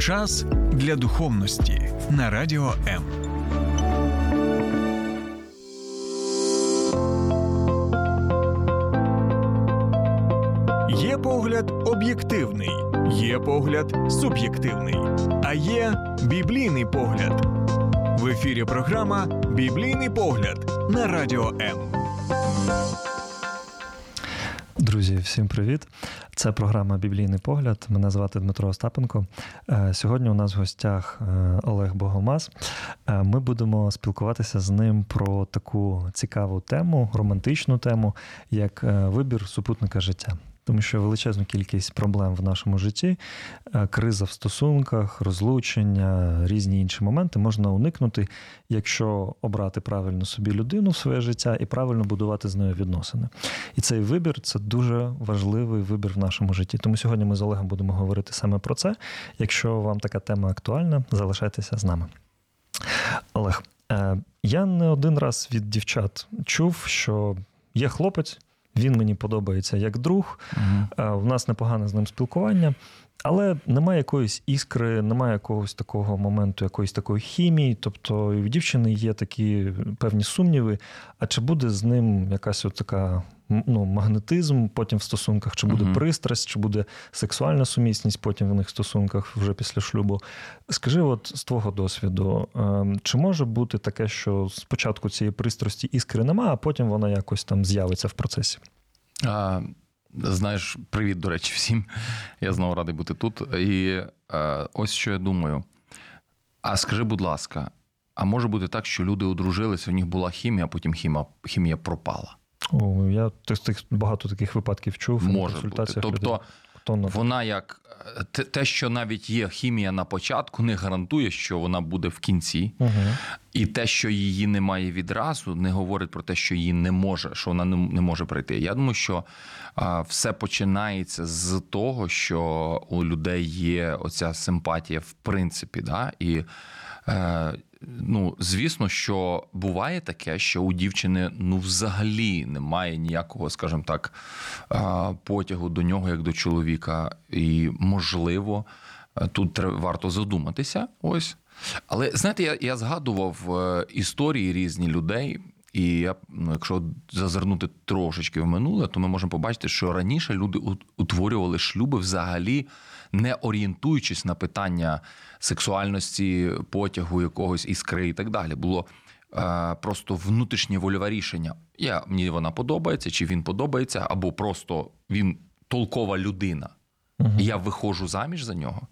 Час для духовності на радіо М. Є погляд об'єктивний, є погляд суб'єктивний, а є біблійний погляд. В ефірі програма Біблійний погляд на радіо М. Друзі, всім привіт! Це програма Біблійний погляд. Мене звати Дмитро Остапенко. Е, сьогодні у нас в гостях е, Олег Богомаз. Е, ми будемо спілкуватися з ним про таку цікаву тему, романтичну тему, як вибір супутника життя тому що величезну кількість проблем в нашому житті, е, криза в стосунках, розлучення, різні інші моменти можна уникнути, якщо обрати правильно собі людину в своє життя і правильно будувати з нею відносини. І цей вибір це дуже важливий вибір в нашому житті. Тому сьогодні ми з Олегом будемо говорити саме про це. Якщо вам така тема актуальна, залишайтеся з нами. Олег, е, я не один раз від дівчат чув, що є хлопець. Він мені подобається як друг. Угу. В нас непогане з ним спілкування, але немає якоїсь іскри, немає якогось такого моменту, якоїсь такої хімії. Тобто і в дівчини є такі певні сумніви. А чи буде з ним якась от така ну, магнетизм потім в стосунках, чи буде угу. пристрасть, чи буде сексуальна сумісність потім в них стосунках вже після шлюбу? Скажи, от з твого досвіду, ем, чи може бути таке, що спочатку цієї пристрасті іскри немає, а потім вона якось там з'явиться в процесі? А, Знаєш, привіт, до речі, всім. Я знову радий бути тут. І а, ось що я думаю. А скажи, будь ласка, а може бути так, що люди одружилися, у них була хімія, а потім хімія, хімія пропала? О, Я тих багато таких випадків чув. Може бути. Тобто Тонна. Вона як те, що навіть є хімія на початку, не гарантує, що вона буде в кінці. Угу. І те, що її немає відразу, не говорить про те, що її не може, що вона не може прийти. Я думаю, що а, все починається з того, що у людей є оця симпатія, в принципі, да, і. Ну, звісно, що буває таке, що у дівчини ну взагалі немає ніякого, скажімо так, потягу до нього як до чоловіка. І, можливо, тут варто задуматися. Ось. Але знаєте, я я згадував е, історії різні людей. І я, ну, якщо зазирнути трошечки в минуле, то ми можемо побачити, що раніше люди утворювали шлюби взагалі не орієнтуючись на питання сексуальності, потягу якогось іскри і так далі. Було е, просто внутрішнє вольове рішення. Я, Мені вона подобається, чи він подобається, або просто він толкова людина. Угу. І я виходжу заміж за нього.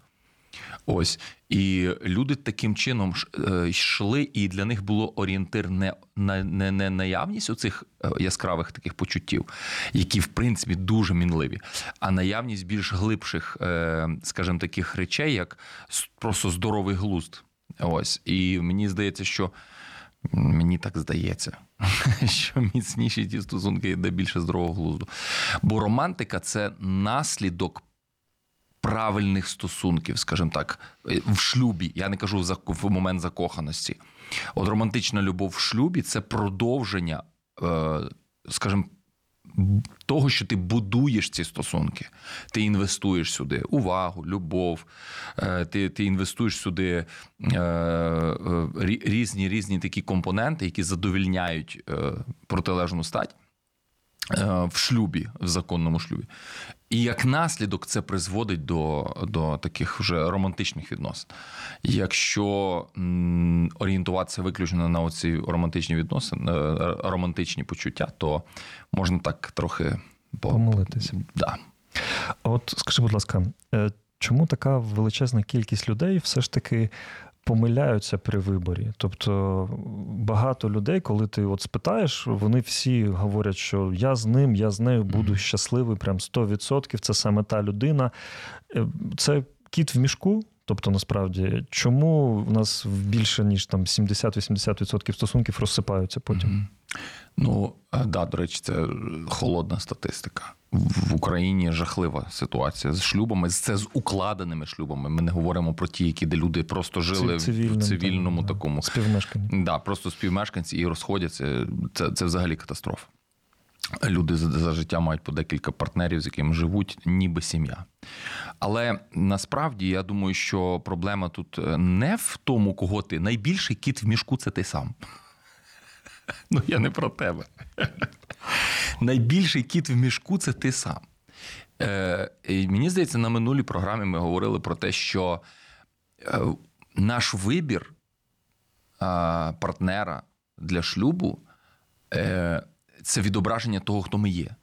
Ось і люди таким чином е, йшли, і для них було орієнтир не на не, не наявність оцих е, яскравих таких почуттів, які в принципі дуже мінливі, а наявність більш глибших, е, скажімо, таких речей, як просто здоровий глузд. Ось і мені здається, що. Мені так здається, що міцніші ті стосунки де більше здорового глузду. Бо романтика це наслідок правильних стосунків, скажімо так, в шлюбі. Я не кажу в момент закоханості. От романтична любов в шлюбі це продовження, е, скажімо, того, що ти будуєш ці стосунки, ти інвестуєш сюди увагу, любов, е, ти ти інвестуєш сюди е, різні різні такі компоненти, які задовільняють протилежну стать. Е, в шлюбі, в законному шлюбі. І як наслідок це призводить до до таких вже романтичних відносин. Якщо орієнтуватися виключно на оці романтичні відносини, е, романтичні почуття, то можна так трохи помилитися. Да. От скажи, будь ласка, е, чому така величезна кількість людей все ж таки помиляються при виборі. Тобто багато людей, коли ти от спитаєш, вони всі говорять, що я з ним, я з нею буду щасливий, прям 100%, це саме та людина. Е, це кіт в мішку. Тобто, насправді, чому в нас більше ніж там 70-80% стосунків розсипаються потім? Ну, е, да, до речі, це холодна статистика в Україні жахлива ситуація з шлюбами, це з укладеними шлюбами. Ми не говоримо про ті, які де люди просто жили Цивільним, в цивільному там, такому співмешканні. Да, просто співмешканці і розходяться. Це це взагалі катастрофа. Люди за життя мають по декілька партнерів, з якими живуть, ніби сім'я. Але насправді я думаю, що проблема тут е, не в тому, кого ти найбільший кіт в мішку це ти сам. Ну, я не про тебе. Найбільший кіт в мішку це ти сам. Е, і Мені здається, на минулій програмі ми говорили про те, що е, наш вибір партнера для шлюбу е, це відображення того, хто ми є.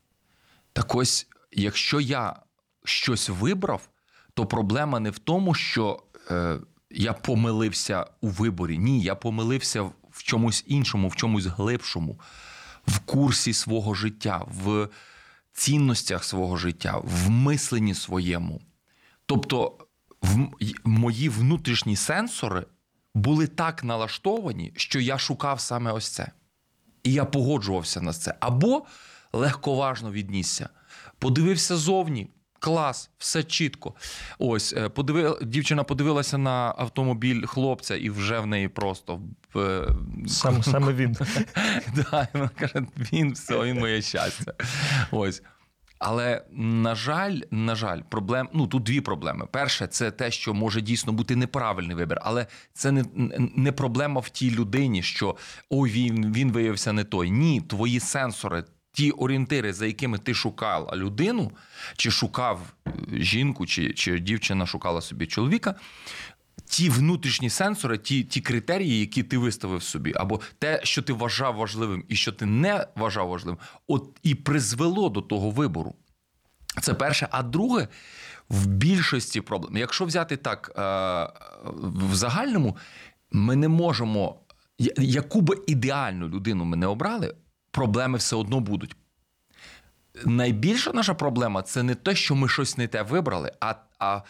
Так ось, якщо я щось вибрав, то проблема не в тому, що е, я помилився у виборі. Ні, я помилився в чомусь іншому, в чомусь глибшому, в курсі свого життя, в цінностях свого життя, в мисленні своєму. Тобто, в мої внутрішні сенсори були так налаштовані, що я шукав саме ось це. І я погоджувався на це. Або легковажно віднісся. Подивився зовні. Клас, все чітко. Ось подиви, дівчина подивилася на автомобіль хлопця, і вже в неї просто е, Сам, саме він. Да, Вона каже: він все, він моє щастя. Ось. Але на жаль, на жаль, проблем ну тут дві проблеми. Перше, це те, що може дійсно бути неправильний вибір, але це не не проблема в тій людині, що ой, він він виявився не той. Ні, твої сенсори, ті орієнтири, за якими ти шукала людину, чи шукав е, жінку, чи, чи дівчина шукала собі чоловіка ті внутрішні сенсори, ті ті критерії, які ти виставив собі, або те, що ти вважав важливим, і що ти не вважав важливим, от і призвело до того вибору. Це перше. А друге, в більшості проблем, якщо взяти так е, в загальному, ми не можемо, яку би ідеальну людину ми не обрали, проблеми все одно будуть. Найбільша наша проблема це не те, що ми щось не те вибрали, а а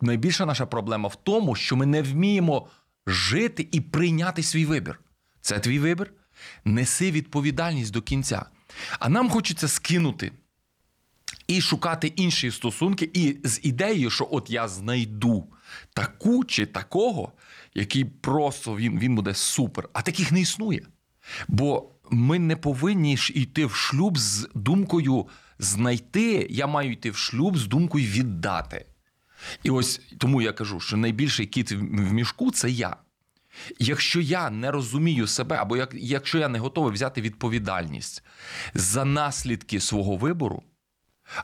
найбільша наша проблема в тому, що ми не вміємо жити і прийняти свій вибір. Це твій вибір. Неси відповідальність до кінця. А нам хочеться скинути і шукати інші стосунки, і з ідеєю, що от я знайду таку чи такого, який просто він, він буде супер. А таких не існує. Бо ми не повинні ж йти в шлюб з думкою знайти. Я маю йти в шлюб з думкою віддати. І ось тому я кажу, що найбільший кіт в мішку це я. Якщо я не розумію себе, або як, якщо я не готовий взяти відповідальність за наслідки свого вибору,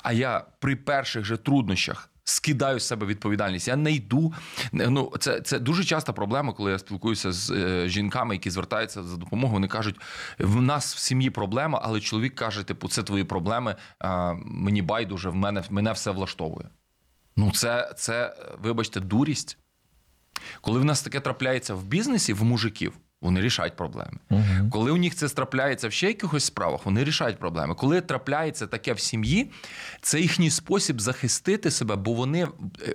а я при перших же труднощах скидаю з себе відповідальність, я не йду. Ну, Це це дуже часта проблема, коли я спілкуюся з е, жінками, які звертаються за допомогою. Вони кажуть, в нас в сім'ї проблема, але чоловік каже: типу, це твої проблеми, а, мені байдуже, в мене мене все влаштовує. Ну, це, це, вибачте, дурість. Коли в нас таке трапляється в бізнесі, в мужиків, вони рішають проблеми. uh Коли у них це трапляється в ще якихось справах, вони рішають проблеми. Коли трапляється таке в сім'ї, це їхній спосіб захистити себе, бо вони, е,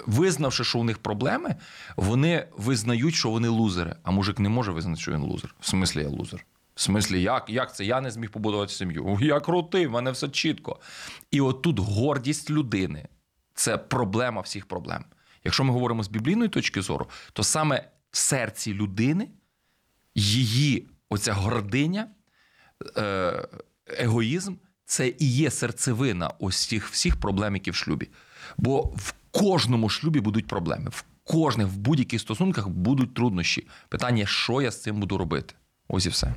визнавши, що у них проблеми, вони визнають, що вони лузери. А мужик не може визнати, що він лузер. В смислі я лузер. В смислі, як як це? Я не зміг побудувати сім'ю. Я крутий, в мене все чітко. І от тут гордість людини це проблема всіх проблем. Якщо ми говоримо з біблійної точки зору, то саме в серці людини її оця гординя, е, егоїзм це і є серцевина ось цих всіх проблем, які в шлюбі. Бо в кожному шлюбі будуть проблеми, в кожних, в будь-яких стосунках будуть труднощі. Питання, що я з цим буду робити? Ось і все.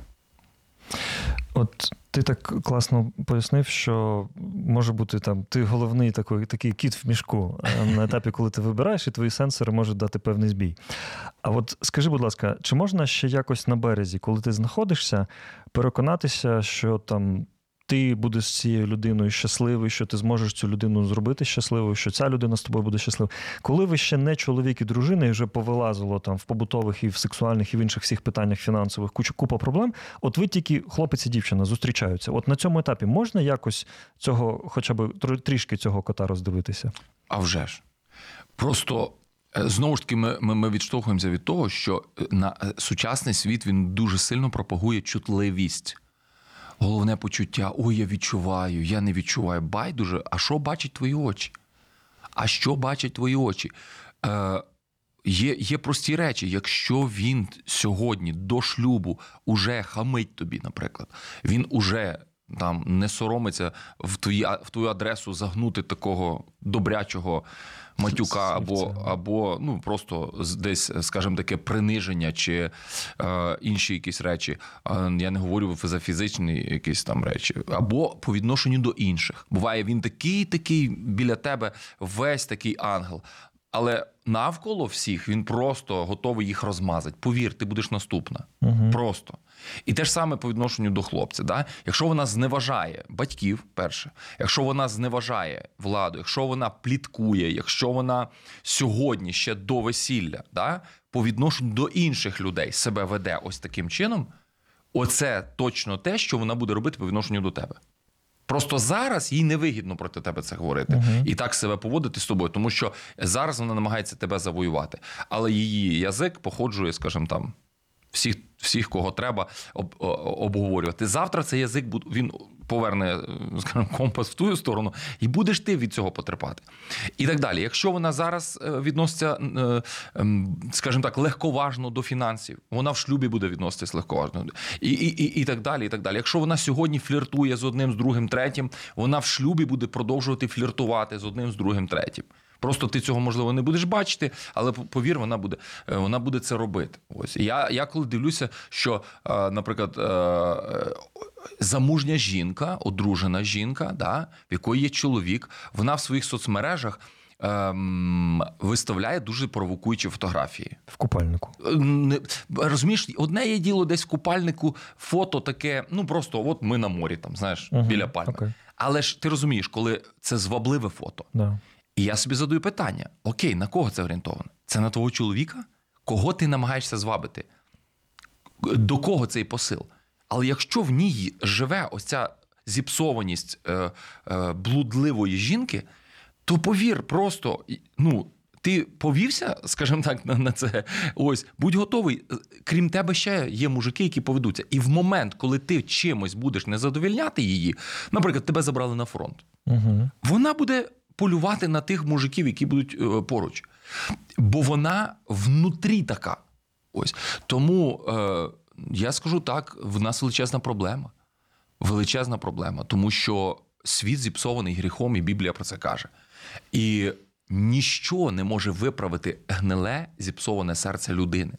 От ти так класно пояснив, що може бути там ти головний такий такий кіт в мішку на етапі, коли ти вибираєш, і твої сенсори можуть дати певний збій. А от скажи, будь ласка, чи можна ще якось на березі, коли ти знаходишся, переконатися, що там ти будеш з цією людиною щасливий, що ти зможеш цю людину зробити щасливою, що ця людина з тобою буде щаслива. Коли ви ще не чоловік і дружина, і вже повилазило там в побутових і в сексуальних і в інших всіх питаннях фінансових кучу купа проблем, от ви тільки хлопець і дівчина зустрічаються. От на цьому етапі можна якось цього, хоча б трішки цього кота роздивитися? А вже ж. Просто. Е, знову ж таки, ми ми, ми відштовхуємося від того, що е, на е, сучасний світ він дуже сильно пропагує чутливість головне почуття: ой, я відчуваю, я не відчуваю. Байдуже, а що бачать твої очі? А що бачать твої очі? Е, Є є прості речі. Якщо він сьогодні до шлюбу уже хамить тобі, наприклад, він уже там не соромиться в твої, в твою адресу загнути такого добрячого матюка, або або ну просто десь, скажімо таке, приниження чи е, інші якісь речі. Я не говорю за фізичні якісь там речі, або по відношенню до інших. Буває він такий, такий біля тебе, весь такий ангел. Але навколо всіх він просто готовий їх розмазати. Повір, ти будеш наступна. Угу. Просто. І те ж саме по відношенню до хлопця. Да? Якщо вона зневажає батьків, перше, якщо вона зневажає владу, якщо вона пліткує, якщо вона сьогодні ще до весілля, да, по відношенню до інших людей себе веде ось таким чином, оце точно те, що вона буде робити по відношенню до тебе. Просто зараз їй невигідно проти тебе це говорити uh-huh. і так себе поводити з тобою, тому що зараз вона намагається тебе завоювати, але її язик походжує, скажімо там, всіх, всіх, кого треба, об, обговорювати. Завтра цей язик він поверне скажімо, компас в ту сторону, і будеш ти від цього потерпати. І так далі. Якщо вона зараз е, відноситься, е, ем, скажімо так, легковажно до фінансів, вона в шлюбі буде відноситись легковажно і, і, і, і так далі. І так далі. Якщо вона сьогодні фліртує з одним, з другим, третім, вона в шлюбі буде продовжувати фліртувати з одним, з другим, третім. Просто ти цього можливо не будеш бачити, але повір, вона буде е, вона буде це робити. Ось я я коли дивлюся, що, е, наприклад, е, замужня жінка, одружена жінка, да, в якої є чоловік, вона в своїх соцмережах. Ем, виставляє дуже провокуючі фотографії в купальнику. Розумієш, одне є діло десь в купальнику, фото таке. Ну просто от ми на морі, там знаєш, uh біля пальми. Okay. Але ж ти розумієш, коли це звабливе фото. Yeah. І я собі задаю питання: Окей, на кого це орієнтовано? Це на твого чоловіка? Кого ти намагаєшся звабити? До кого цей посил? Але якщо в ній живе ось ця зіпсованість е, е, блудливої жінки, то повір, просто ну. Ти повівся, скажімо так, на на це. Ось будь готовий. Крім тебе, ще є мужики, які поведуться. І в момент, коли ти чимось будеш не задовільняти її, наприклад, тебе забрали на фронт, угу. вона буде полювати на тих мужиків, які будуть е, поруч. Бо вона внутрі така. Ось. Тому е, я скажу так: в нас величезна проблема. Величезна проблема, тому що світ зіпсований гріхом, і Біблія про це каже. І ніщо не може виправити гниле зіпсоване серце людини.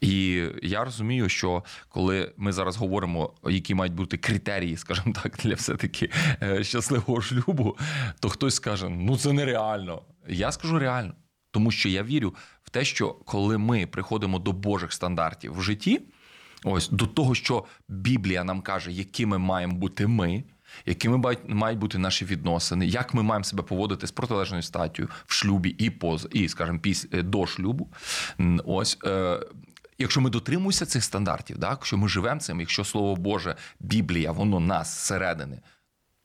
І я розумію, що коли ми зараз говоримо, які мають бути критерії, скажімо так, для все-таки е, щасливого шлюбу, то хтось скаже: ну це нереально. Я скажу реально, тому що я вірю в те, що коли ми приходимо до Божих стандартів в житті, ось до того, що Біблія нам каже, якими маємо бути ми якими мають бути наші відносини, як ми маємо себе поводити з протилежною статтю в шлюбі і поз, і, скажімо, після до шлюбу. Ось. Якщо ми дотримуємося цих стандартів, так, якщо ми живемо цим, якщо слово Боже, Біблія, воно нас зсередини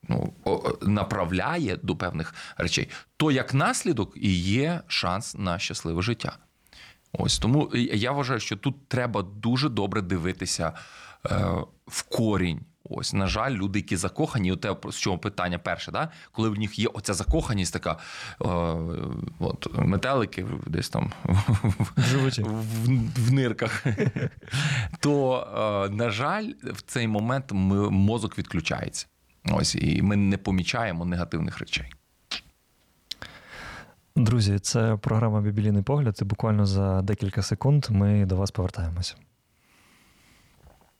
ну, направляє до певних речей, то як наслідок і є шанс на щасливе життя. Ось тому я вважаю, що тут треба дуже добре дивитися е, в корінь Ось, на жаль, люди, які закохані, у те, з чого питання перше, да? коли в них є оця закоханість, така о, от, метелики десь там в, в, в нирках, то, на жаль, в цей момент ми, мозок відключається. Ось, І ми не помічаємо негативних речей. Друзі, це програма Біблійний погляд. І буквально за декілька секунд ми до вас повертаємося.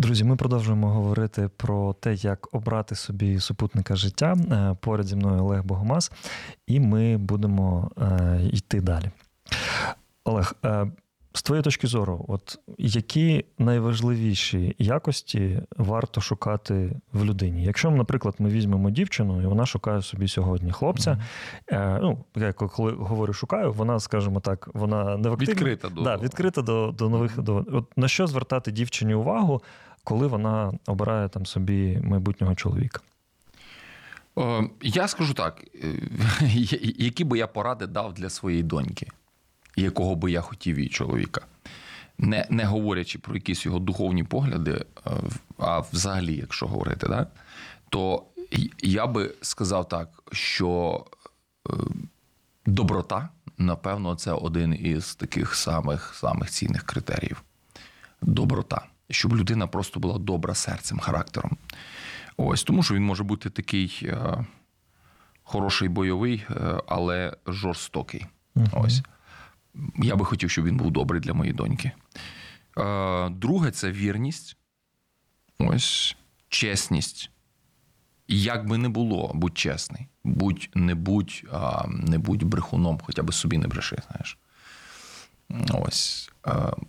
Друзі, ми продовжуємо говорити про те, як обрати собі супутника життя. Е, поряд зі мною Олег Богомаз, і ми будемо е, йти далі. Олег, е, з твоєї точки зору, от які найважливіші якості варто шукати в людині? Якщо, наприклад, ми візьмемо дівчину, і вона шукає собі сьогодні хлопця. Mm-hmm. Ну, я коли говорю шукаю, вона, скажімо так, вона не відкрита до да, відкрита до до нових до от на що звертати дівчині увагу, коли вона обирає там собі майбутнього чоловіка? Е, я скажу так: е, які би я поради дав для своєї доньки, якого би я хотів її чоловіка. Не не говорячи про якісь його духовні погляди, е, а взагалі, якщо говорити, да, то я би сказав так, що доброта, напевно, це один із таких самих самих цінних критеріїв. Доброта. Щоб людина просто була добра серцем, характером. Ось тому, що він може бути такий е, хороший бойовий, е, але жорстокий. uh Ось. Я би хотів, щоб він був добрий для моєї доньки. Е, друге це вірність, ось чесність. Як би не було, будь чесний, будь не будь, а, не будь брехуном, хоча б собі не бреши, знаєш. Ось.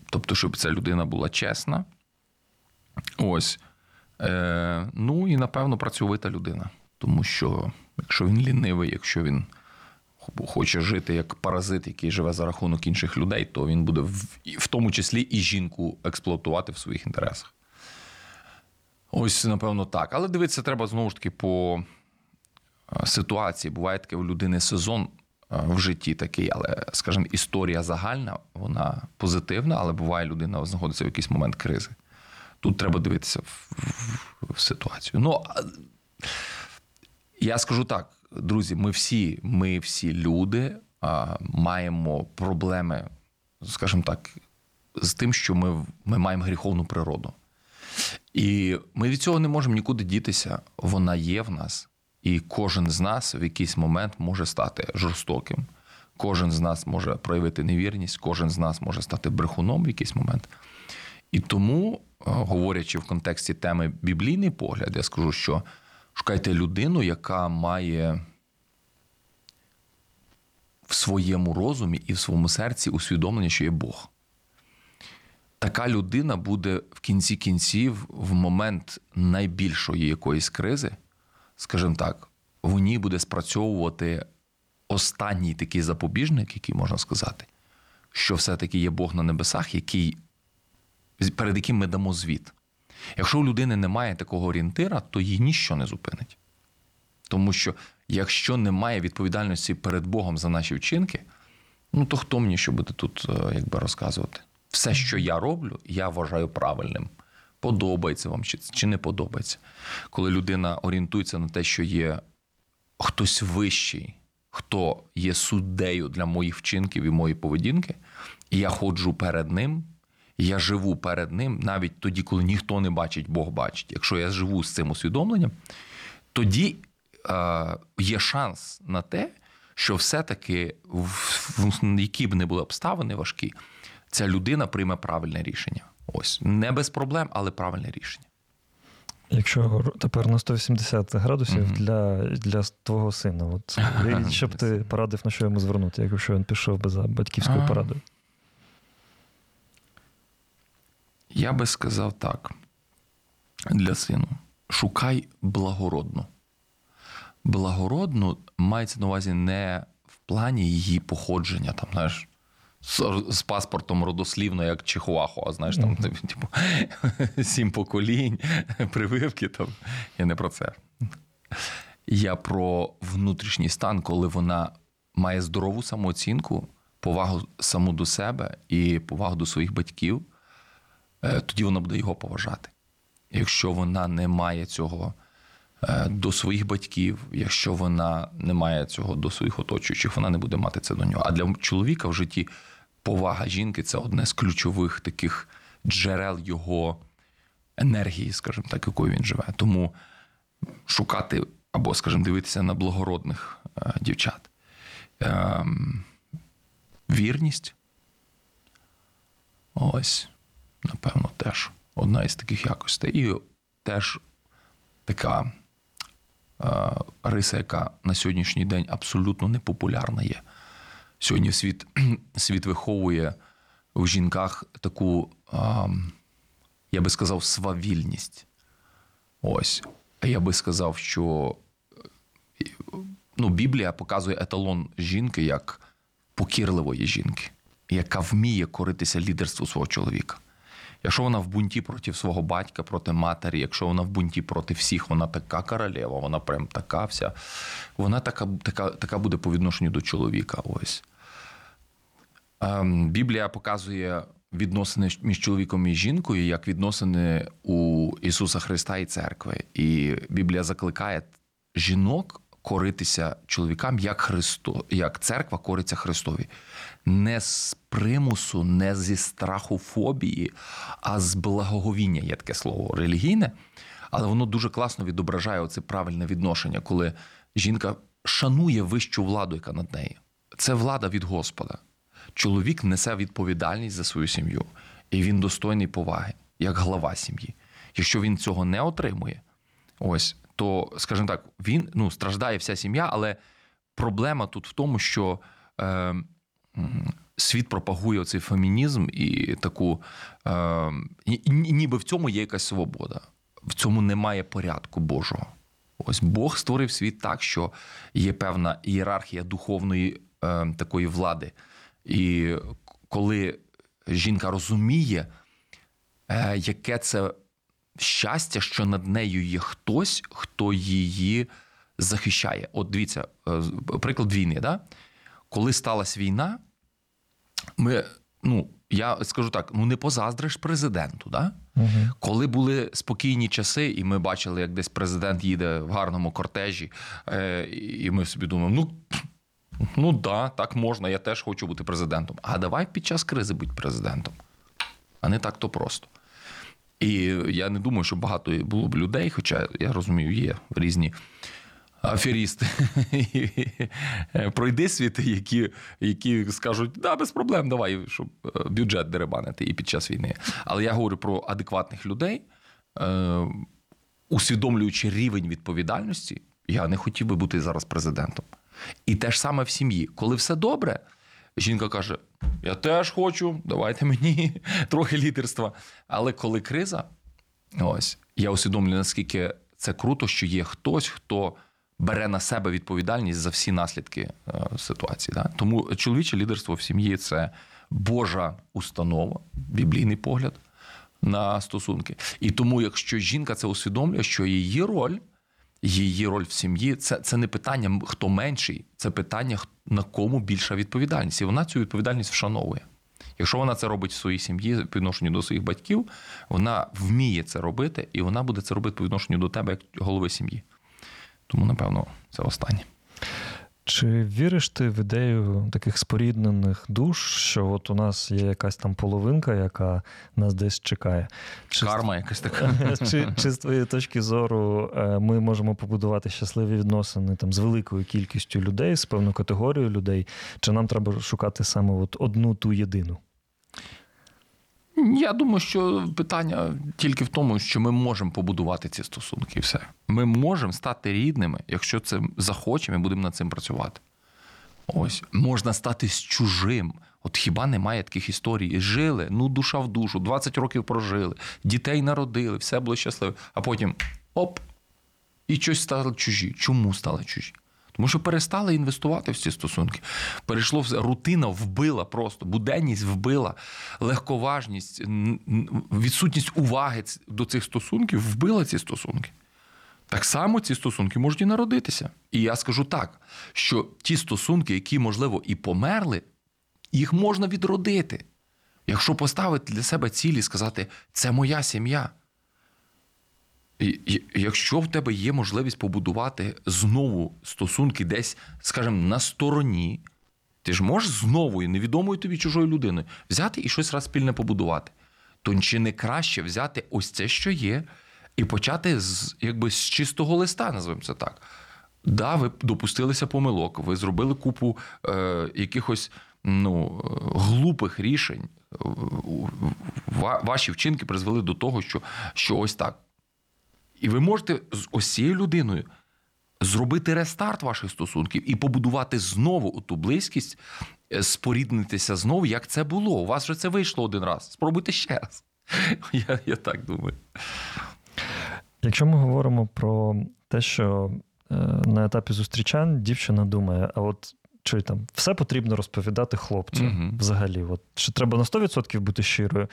Тобто, щоб ця людина була чесна. Ось. Е, Ну і напевно працьовита людина. Тому що якщо він лінивий, якщо він хоче жити як паразит, який живе за рахунок інших людей, то він буде в, в тому числі і жінку експлуатувати в своїх інтересах. Ось, напевно, так. Але дивитися, треба знову ж таки по е, ситуації. Буває таке у людини сезон е, в житті такий, але, скажімо, історія загальна, вона позитивна, але буває, людина знаходиться в якийсь момент кризи. Тут треба дивитися в, в, в ситуацію. Ну, я скажу так, друзі, ми всі, ми всі люди а, маємо проблеми, скажімо так, з тим, що ми, ми маємо гріховну природу. І ми від цього не можемо нікуди дітися. Вона є в нас, і кожен з нас в якийсь момент може стати жорстоким. Кожен з нас може проявити невірність, кожен з нас може стати брехуном в якийсь момент. І тому говорячи в контексті теми біблійний погляд, я скажу, що шукайте людину, яка має в своєму розумі і в своєму серці усвідомлення, що є Бог. Така людина буде в кінці кінців, в момент найбільшої якоїсь кризи, скажімо так, в ній буде спрацьовувати останній такий запобіжник, який можна сказати, що все-таки є Бог на небесах, який перед яким ми дамо звіт. Якщо у людини немає такого орієнтира, то її ніщо не зупинить. Тому що якщо немає відповідальності перед Богом за наші вчинки, ну то хто мені що буде тут е, якби розказувати? Все, що я роблю, я вважаю правильним. Подобається вам чи, чи не подобається. Коли людина орієнтується на те, що є хтось вищий, хто є суддею для моїх вчинків і моєї поведінки, і я ходжу перед ним, я живу перед ним навіть тоді, коли ніхто не бачить, Бог бачить. Якщо я живу з цим усвідомленням, тоді е, є шанс на те, що все-таки, в, які б не були обставини важкі, ця людина прийме правильне рішення. Ось не без проблем, але правильне рішення. Якщо тепер на 180 градусів mm-hmm. для для твого сина, от що б ти порадив, на що йому звернути, якщо він пішов би за батьківською порадою? Я би сказав так для сину: шукай благородну. Благородну мається на увазі не в плані її походження, там, знаєш, з, з паспортом родослівно, як Чихуахуа, знаєш, там, mm-hmm. типу, сім поколінь, прививки. там. Я не про це. Я про внутрішній стан, коли вона має здорову самооцінку, повагу саму до себе і повагу до своїх батьків. Е, тоді вона буде його поважати. Якщо вона не має цього е, до своїх батьків, якщо вона не має цього до своїх оточуючих, вона не буде мати це до нього. А для чоловіка в житті повага жінки це одне з ключових таких джерел його енергії, скажімо так, якою він живе. Тому шукати або, скажімо, дивитися на благородних е, дівчат. Ем, вірність. Ось напевно, теж одна із таких якостей. І теж така е, риса, яка на сьогоднішній день абсолютно непопулярна є. Сьогодні світ світ виховує в жінках таку, е, я би сказав, свавільність. Ось. Я би сказав, що ну, Біблія показує еталон жінки як покірливої жінки, яка вміє коритися лідерству свого чоловіка Якщо вона в бунті проти свого батька, проти матері, якщо вона в бунті проти всіх, вона така королева, вона прям така вся. Вона така така, така буде по відношенню до чоловіка. Ось. Ем, Біблія показує відносини між чоловіком і жінкою як відносини у Ісуса Христа і церкви. І Біблія закликає жінок коритися чоловікам, як Христо, як церква кориться Христові. Не з примусу, не зі страху фобії, а з благоговіння є таке слово релігійне, але воно дуже класно відображає оце правильне відношення, коли жінка шанує вищу владу, яка над нею. Це влада від Господа. Чоловік несе відповідальність за свою сім'ю, і він достойний поваги, як глава сім'ї. Якщо він цього не отримує, ось то, скажімо так, він ну, страждає вся сім'я, але проблема тут в тому, що е, світ пропагує оцей фемінізм і таку, е, ніби в цьому є якась свобода, в цьому немає порядку Божого. Ось Бог створив світ так, що є певна ієрархія духовної е, такої влади. І коли жінка розуміє, е, яке це щастя, що над нею є хтось, хто її захищає. От дивіться, е, приклад війни. Да? Коли сталася війна, ми, ну, я скажу так: ну не позаздриш президенту. Да? Угу. Коли були спокійні часи, і ми бачили, як десь президент їде в гарному кортежі, е, і ми собі думаємо, ну. Ну да, так можна, я теж хочу бути президентом. А давай під час кризи будь президентом. А не так то просто. І я не думаю, що багато було б людей, хоча я розумію, є різні аферісти. Пройди світи, які які скажуть, да, без проблем, давай, щоб е, бюджет деребанити і під час війни. Але я говорю про адекватних людей, е, усвідомлюючи рівень відповідальності, я не хотів би бути зараз президентом. І те ж саме в сім'ї. Коли все добре, жінка каже: Я теж хочу, давайте мені трохи лідерства. Але коли криза, ось я усвідомлюю, наскільки це круто, що є хтось, хто бере на себе відповідальність за всі наслідки е, ситуації. Да? Тому чоловіче лідерство в сім'ї це Божа установа, біблійний погляд на стосунки. І тому, якщо жінка це усвідомлює, що її роль її роль в сім'ї це це не питання, хто менший, це питання, на кому більша відповідальність. І вона цю відповідальність вшановує. Якщо вона це робить в своїй сім'ї по відношенню до своїх батьків, вона вміє це робити, і вона буде це робити по відношенню до тебе як голови сім'ї. Тому, напевно, це останнє. Чи віриш ти в ідею таких споріднених душ, що от у нас є якась там половинка, яка нас десь чекає? Чи Карма якась така. Чи, чи з твоєї точки зору е, ми можемо побудувати щасливі відносини там з великою кількістю людей, з певною категорією людей, чи нам треба шукати саме от одну ту єдину? Я думаю, що питання тільки в тому, що ми можемо побудувати ці стосунки, і все. Ми можемо стати рідними, якщо це захочемо, і будемо над цим працювати. Ось можна стати з чужим. От хіба немає таких історій? Жили, ну душа в душу, 20 років прожили, дітей народили, все було щасливо. А потім оп, і щось стали чужі. Чому стали чужі? Тому що перестали інвестувати в ці стосунки. Перейшло все, рутина вбила просто, буденність вбила, легковажність, відсутність уваги до цих стосунків вбила ці стосунки. Так само ці стосунки можуть і народитися. І я скажу так, що ті стосунки, які, можливо, і померли, їх можна відродити. Якщо поставити для себе цілі і сказати, це моя сім'я. Якщо в тебе є можливість побудувати знову стосунки десь, скажімо, на стороні, ти ж можеш знову невідомою тобі чужою людиною взяти і щось раз спільне побудувати. То чи не краще взяти ось це, що є, і почати з якби з чистого листа, називаємо це так. Да, ви допустилися помилок, ви зробили купу е, якихось ну, глупих рішень. Ваші вчинки призвели до того, що, що ось так. І ви можете з ось цією людиною зробити рестарт ваших стосунків і побудувати знову ту близькість, е, споріднитися знову, як це було. У вас вже це вийшло один раз. Спробуйте ще раз. Я, Я так думаю. Якщо ми говоримо про те, що е, на етапі зустрічань дівчина думає, а от чи там все потрібно розповідати хлопцю Мгм. взагалі? От, чи треба на 100% бути щирою?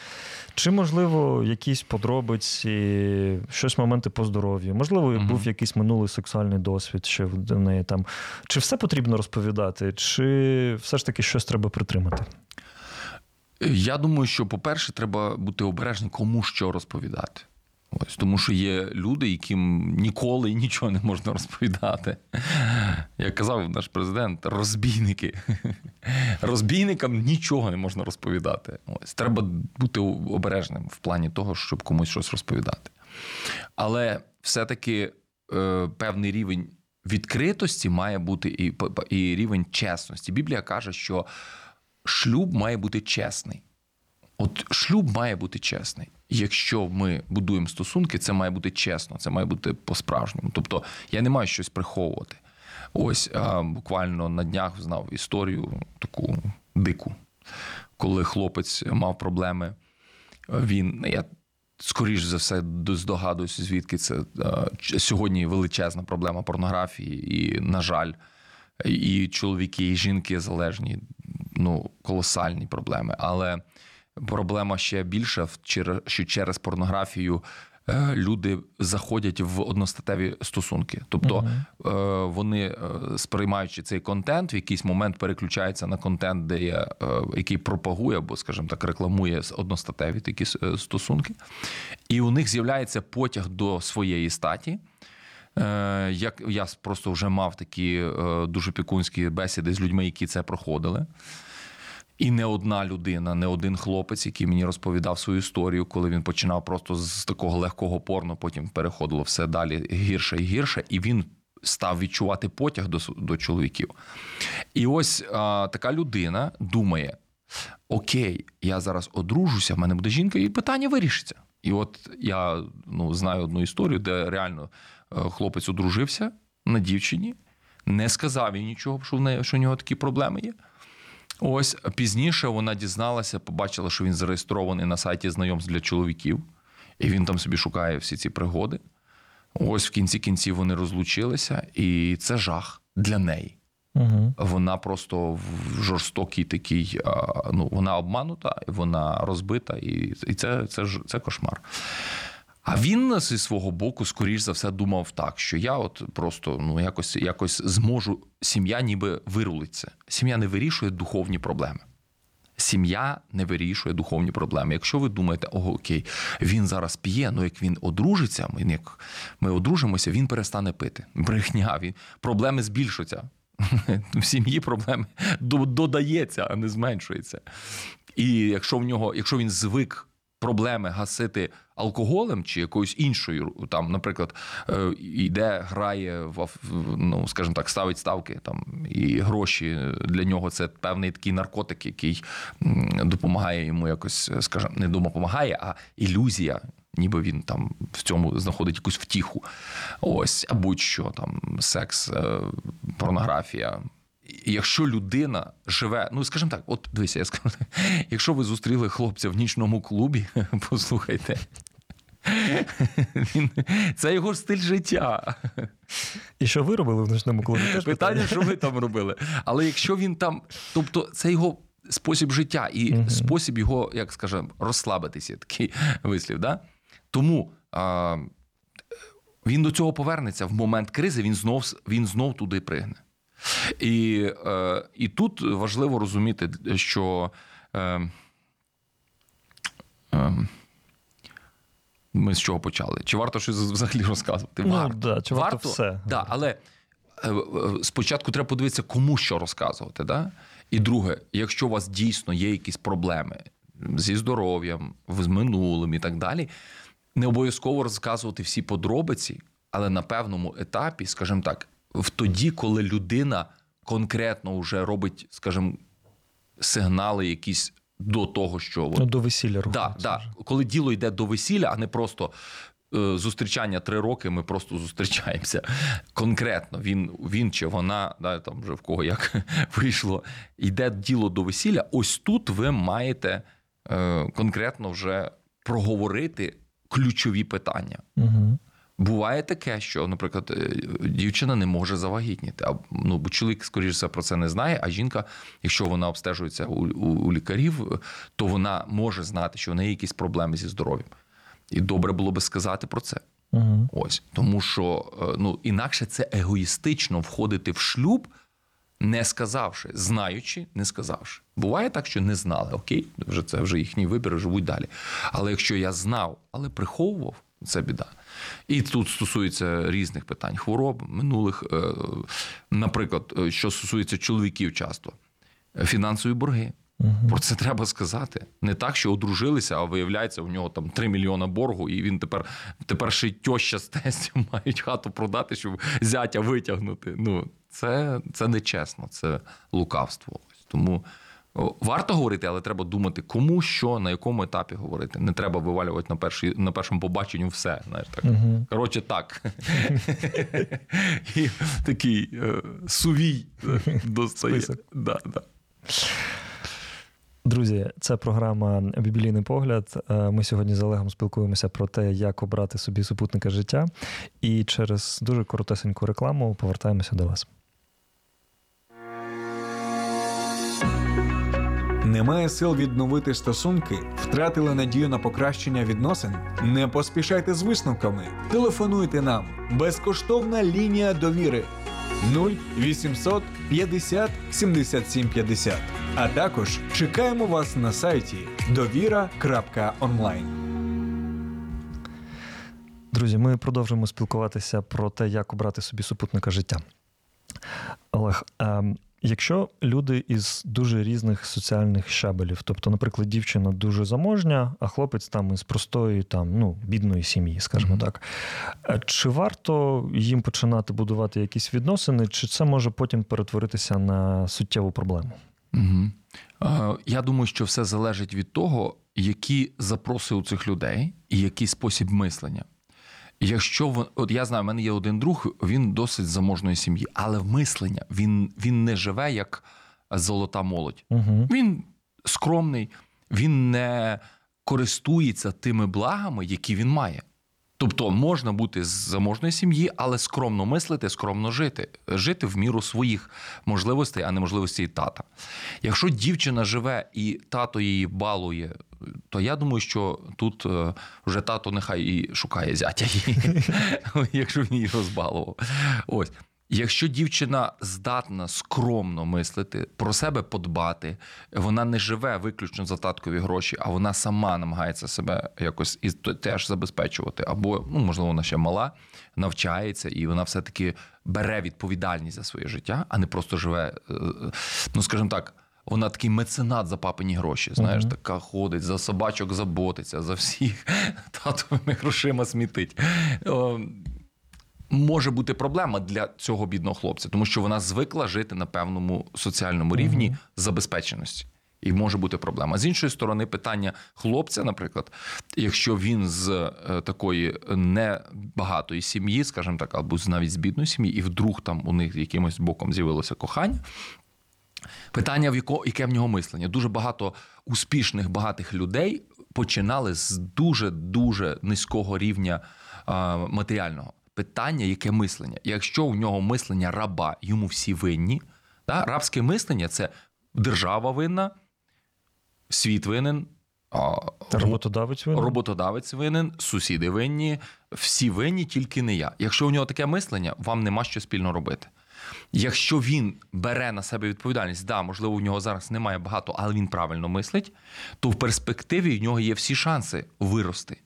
Чи, можливо, якісь подробиці, щось моменти по здоров'ю? Можливо, Мгм. був якийсь минулий сексуальний досвід, ще в неї там. Чи все потрібно розповідати, чи все ж таки щось треба притримати? Я думаю, що, по-перше, треба бути обережним, кому що розповідати. Ось, тому що є люди, яким ніколи нічого не можна розповідати. Як казав наш президент, розбійники. Розбійникам нічого не можна розповідати. Ось, треба бути обережним в плані того, щоб комусь щось розповідати. Але все-таки е, певний рівень відкритості має бути і, і рівень чесності. Біблія каже, що шлюб має бути чесний. От шлюб має бути чесний. Якщо ми будуємо стосунки, це має бути чесно, це має бути по-справжньому. Тобто я не маю щось приховувати. Ось а, буквально на днях знав історію таку дику, коли хлопець мав проблеми. Він я скоріш за все здогадуюся, звідки це а, сьогодні величезна проблема порнографії, і, на жаль, і чоловіки, і жінки залежні, ну колосальні проблеми. Але проблема ще більша, що через порнографію люди заходять в одностатеві стосунки. Тобто uh-huh. вони, сприймаючи цей контент, в якийсь момент переключаються на контент, де є, який пропагує або, скажімо так, рекламує одностатеві такі стосунки, і у них з'являється потяг до своєї статі. Як я просто вже мав такі дуже пікунські бесіди з людьми, які це проходили. І не одна людина, не один хлопець, який мені розповідав свою історію, коли він починав просто з такого легкого порно, потім переходило все далі гірше і гірше, і він став відчувати потяг до до чоловіків. І ось а, така людина думає: Окей, я зараз одружуся, в мене буде жінка, і питання вирішиться. І от я ну, знаю одну історію, де реально хлопець одружився на дівчині, не сказав їй нічого, що в неї що в нього такі проблеми є. Ось пізніше вона дізналася, побачила, що він зареєстрований на сайті знайомств для чоловіків, і він там собі шукає всі ці пригоди. Ось в кінці кінців вони розлучилися, і це жах для неї. Угу. Вона просто в жорстокій такій, ну вона обманута, вона розбита, і і це, це, це кошмар. А він зі свого боку, скоріш за все, думав так, що я от просто ну якось якось зможу. Сім'я ніби вирулиться. Сім'я не вирішує духовні проблеми. Сім'я не вирішує духовні проблеми. Якщо ви думаєте, ого, окей, він зараз п'є, ну як він одружиться, ми як ми одружимося, він перестане пити. Брехня, він проблеми збільшуються. В сім'ї проблеми додається, а не зменшується. І якщо в нього, якщо він звик проблеми гасити алкоголем чи якоюсь іншою, там, наприклад, йде, грає в ну, скажімо так, ставить ставки там і гроші для нього це певний такий наркотик, який допомагає йому якось, скажімо, не допомагає, а ілюзія. Ніби він там в цьому знаходить якусь втіху. Ось, а будь-що там секс, порнографія, якщо людина живе, ну скажімо так, от дивися, я скажу, якщо ви зустріли хлопця в нічному клубі, послухайте. Він, Це його стиль життя. І що ви робили в нічному клубі? Питання, що ви там робили. Але якщо він там, тобто це його спосіб життя і uh спосіб його, як скажемо, розслабитися, такий вислів. Да? Тому а, він до цього повернеться в момент кризи, він знов, він знов туди пригне. І е, і тут важливо розуміти, що е, е, ми з чого почали? Чи варто щось взагалі розказувати? Ну, варто. Да, чи варто, варто все. Да, але е, спочатку треба подивитися, кому що розказувати. Да? І друге, якщо у вас дійсно є якісь проблеми зі здоров'ям, з минулим і так далі, не обов'язково розказувати всі подробиці, але на певному етапі, скажімо так, в тоді, коли людина конкретно вже робить, скажімо, сигнали якісь до того, що ну, до весілля да, да. коли діло йде до весілля, а не просто е, зустрічання три роки. Ми просто зустрічаємося. Конкретно він він чи вона, да, там вже в кого як вийшло, йде діло до весілля. Ось тут ви маєте е, конкретно вже проговорити ключові питання. Угу. Буває таке, що, наприклад, е, дівчина не може завагітніти. А ну, бо чоловік, скоріш все, про це не знає. А жінка, якщо вона обстежується у, у, у лікарів, то вона може знати, що в неї якісь проблеми зі здоров'ям. І добре було би сказати про це. Угу. Ось тому, що е, ну інакше це егоїстично входити в шлюб, не сказавши, знаючи, не сказавши. Буває так, що не знали. Окей, вже це вже їхній вибір, живуть далі. Але якщо я знав, але приховував, це біда. І тут стосується різних питань: хвороб, минулих, е, наприклад, е, що стосується чоловіків, часто фінансові борги. Про це треба сказати. Не так, що одружилися, а виявляється, у нього там 3 мільйона боргу, і він тепер тепер ще й тьоща з тестю мають хату продати, щоб зятя витягнути. Ну, це це нечесно, це лукавство. Тому варто говорити, але треба думати, кому що, на якому етапі говорити. Не треба вивалювати на першій, на першому побаченню все. Знаєш, так. Угу. Коротше, так. І такий е, сувій е, достає. Да, да. Друзі, це програма Біблійний погляд. Е, Ми сьогодні з Олегом спілкуємося про те, як обрати собі супутника життя. І через дуже коротесеньку рекламу повертаємося до вас. Немає сил відновити стосунки, втратили надію на покращення відносин. Не поспішайте з висновками. Телефонуйте нам. Безкоштовна лінія довіри 0800 50 77 50. А також чекаємо вас на сайті довіра.онлайн. Друзі, ми продовжуємо спілкуватися про те, як обрати собі супутника життя. Олег, ем, якщо люди із дуже різних соціальних щабелів, тобто, наприклад, дівчина дуже заможня, а хлопець там із простої, там, ну, бідної сім'ї, скажімо Мгм. так, е, чи варто їм починати будувати якісь відносини, чи це може потім перетворитися на суттєву проблему? Угу. Е, я думаю, що все залежить від того, які запроси у цих людей і який спосіб мислення. Якщо вон- от я знаю, в мене є один друг, він досить заможної сім'ї, але в мислення він, він не живе як золота молодь. Угу. Він скромний, він не користується тими благами, які він має. Тобто можна бути з заможної сім'ї, але скромно мислити, скромно жити, жити в міру своїх можливостей, а не можливостей тата. Якщо дівчина живе і тато її балує, то я думаю, що тут е, вже тато нехай і шукає зятя її, якщо він її розбалував. Ось. Якщо дівчина здатна скромно мислити, про себе подбати, вона не живе виключно за таткові гроші, а вона сама намагається себе якось і теж забезпечувати. Або, ну, можливо, вона ще мала, навчається, і вона все-таки бере відповідальність за своє життя, а не просто живе, е, ну скажімо так. Вона такий меценат за папині гроші. Знаєш, Мгм. така ходить, за собачок заботиться, за всіх татовими грошима смітить. О, може бути проблема для цього бідного хлопця, тому що вона звикла жити на певному соціальному рівні забезпеченості. І може бути проблема. З іншої сторони, питання хлопця, наприклад, якщо він з е, такої небагатої сім'ї, скажімо так, або навіть з бідної сім'ї, і вдруг там у них якимось боком з'явилося кохання. Питання, в яко, яке в нього мислення. Дуже багато успішних, багатих людей починали з дуже дуже низького рівня а, матеріального. Питання, яке мислення. Якщо у нього мислення раба, йому всі винні. Да? Рабське мислення це держава винна, світ винен, а, Роботодавець винен? роботодавець винен, сусіди винні, всі винні, тільки не я. Якщо у нього таке мислення, вам нема що спільно робити. Якщо він бере на себе відповідальність, да, можливо, у нього зараз немає багато, але він правильно мислить, то в перспективі в нього є всі шанси вирости.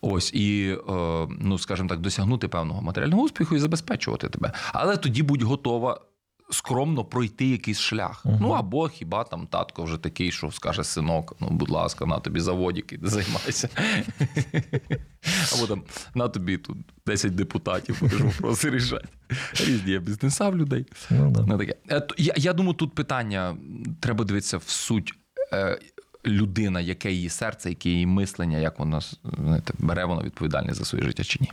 Ось і, е, ну скажімо так, досягнути певного матеріального успіху і забезпечувати тебе. Але тоді будь готова скромно пройти якийсь шлях. Мгм. Ну або хіба там татко вже такий, що скаже синок, ну будь ласка, на тобі заводик, іди займайся. Або там на тобі тут 10 депутатів, будеш вопроси рішати. Різні є бізнеса в людей. Ну, таке. Е, Я, я думаю, тут питання треба дивитися в суть. е, Людина, яке її серце, яке її мислення, як вона знаєте, бере вона відповідальність за своє життя чи ні.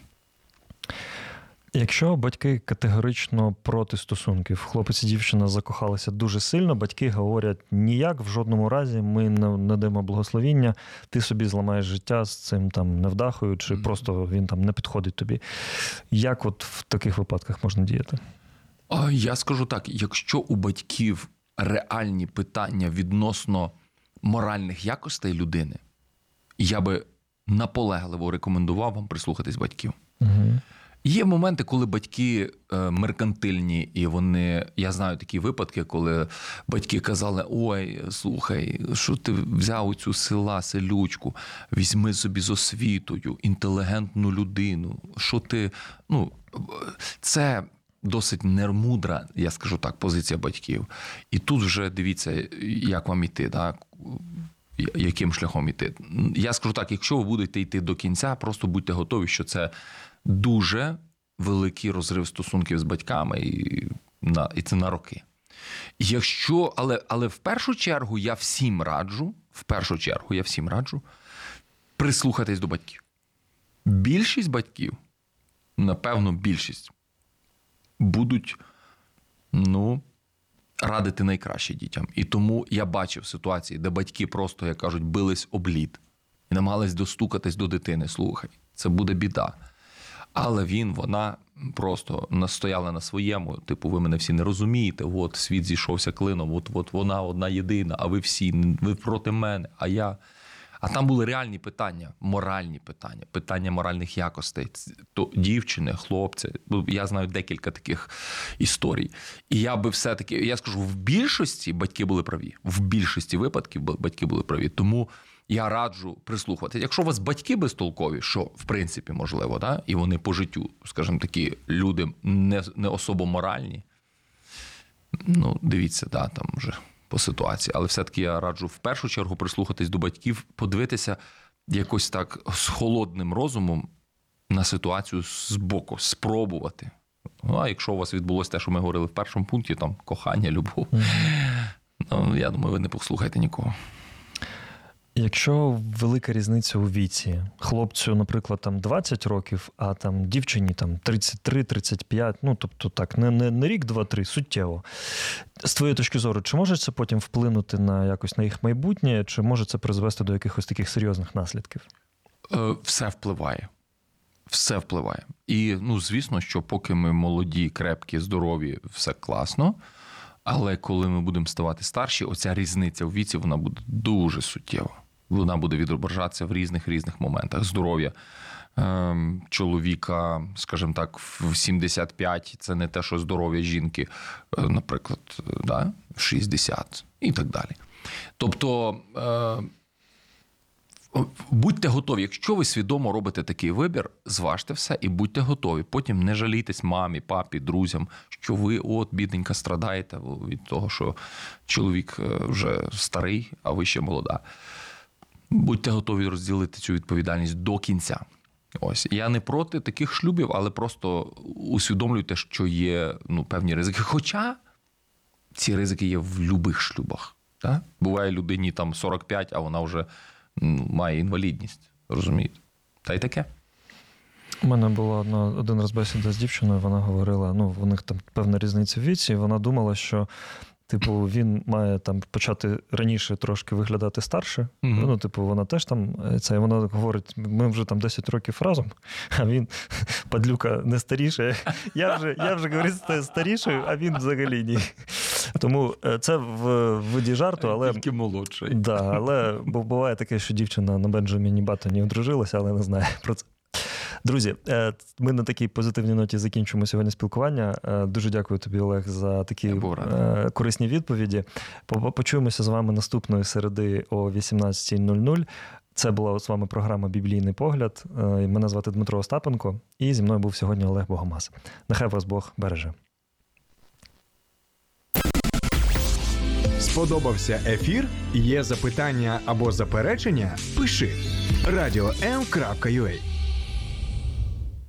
Якщо батьки категорично проти стосунків, хлопець і дівчина закохалися дуже сильно, батьки говорять ніяк, в жодному разі ми не надамо благословіння, ти собі зламаєш життя з цим там невдахою, чи Мгм. просто він там не підходить тобі. Як от в таких випадках можна діяти? А, Я скажу так: якщо у батьків реальні питання відносно моральних якостей людини, я би наполегливо рекомендував вам прислухатись батьків. Угу. Є моменти, коли батьки е, меркантильні, і вони. Я знаю такі випадки, коли батьки казали: Ой, слухай, що ти взяв у цю села, селючку, візьми собі з освітою, інтелігентну людину. Що ти. Ну, це досить нермудра, я скажу так, позиція батьків. І тут вже дивіться, як вам іти, так? яким шляхом іти. Я скажу так: якщо ви будете йти до кінця, просто будьте готові, що це дуже великий розрив стосунків з батьками, і, на, і це на роки. Якщо, але, але в першу чергу я всім раджу, в першу чергу я всім раджу прислухатись до батьків. Більшість батьків, напевно, більшість будуть, ну, радити найкраще дітям. І тому я бачив ситуації, де батьки просто, як кажуть, бились об лід і намагались достукатись до дитини. Слухай, це буде біда. Але він, вона просто настояла на своєму. Типу, ви мене всі не розумієте. От світ зійшовся клином, от, от вона одна єдина, а ви всі, ви проти мене, а я. А там були реальні питання, моральні питання, питання моральних якостей. То дівчини, хлопці. Я знаю декілька таких історій. І я би все-таки, я скажу, в більшості батьки були праві. В більшості випадків батьки були праві. Тому я раджу прислухати. Якщо у вас батьки безтолкові, що в принципі можливо, да? і вони по життю, скажімо такі, люди не не особо моральні, ну, дивіться, да, там вже по ситуації. Але все-таки я раджу в першу чергу прислухатись до батьків, подивитися якось так з холодним розумом на ситуацію з боку, спробувати. Ну, а якщо у вас відбулося те, що ми говорили в першому пункті, там кохання, любов, ну, я думаю, ви не послухаєте нікого. Якщо велика різниця у віці, хлопцю, наприклад, там 20 років, а там дівчині там 33-35, ну тобто так, не не, не рік, два-три, суттєво. З твоєї точки зору, чи може це потім вплинути на якось на їх майбутнє, чи може це призвести до якихось таких серйозних наслідків? Е, все впливає. Все впливає. І ну, звісно, що поки ми молоді, крепкі, здорові, все класно. Але коли ми будемо ставати старші, оця різниця в віці вона буде дуже суттєва вона буде відображатися в різних різних моментах. Здоров'я ем, чоловіка, скажімо так, в 75 це не те, що здоров'я жінки, е, наприклад, да, в 60 і так далі. Тобто. Е, Будьте готові, якщо ви свідомо робите такий вибір, зважте все і будьте готові. Потім не жалійтесь мамі, папі, друзям, що ви, от, бідненька, страдаєте від того, що чоловік е, вже старий, а ви ще молода будьте готові розділити цю відповідальність до кінця. Ось я не проти таких шлюбів, але просто усвідомлюйте, що є ну, певні ризики. Хоча ці ризики є в будь-яких шлюбах. Так? Буває людині там 45, а вона вже ну, має інвалідність. Розумієте? Та й таке. У мене була одна один раз бесіда з дівчиною. Вона говорила: ну, у них там певна різниця в віці, і вона думала, що Типу, він має там почати раніше трошки виглядати старше. Mm-hmm. Ну, типу, вона теж там це вона говорить: ми вже там 10 років разом, а він падлюка не старіше. Я вже я вже говорю, старішою, а він взагалі ні. Тому е, це в виді жарту, але тільки молодший. Да, але буває таке, що дівчина на Бенджаміні Баттоні одружилася, але не знає про це. Друзі, е, ми на такій позитивній ноті закінчимо сьогодні спілкування. Е, дуже дякую тобі, Олег, за такі е, корисні відповіді. Почуємося з вами наступної середи о 18.00. Це була з вами програма Біблійний погляд. Мене звати Дмитро Остапенко, і зі мною був сьогодні Олег Богомаз. Нехай вас Бог береже. Сподобався ефір? Є запитання або заперечення? Пиши радіом.ua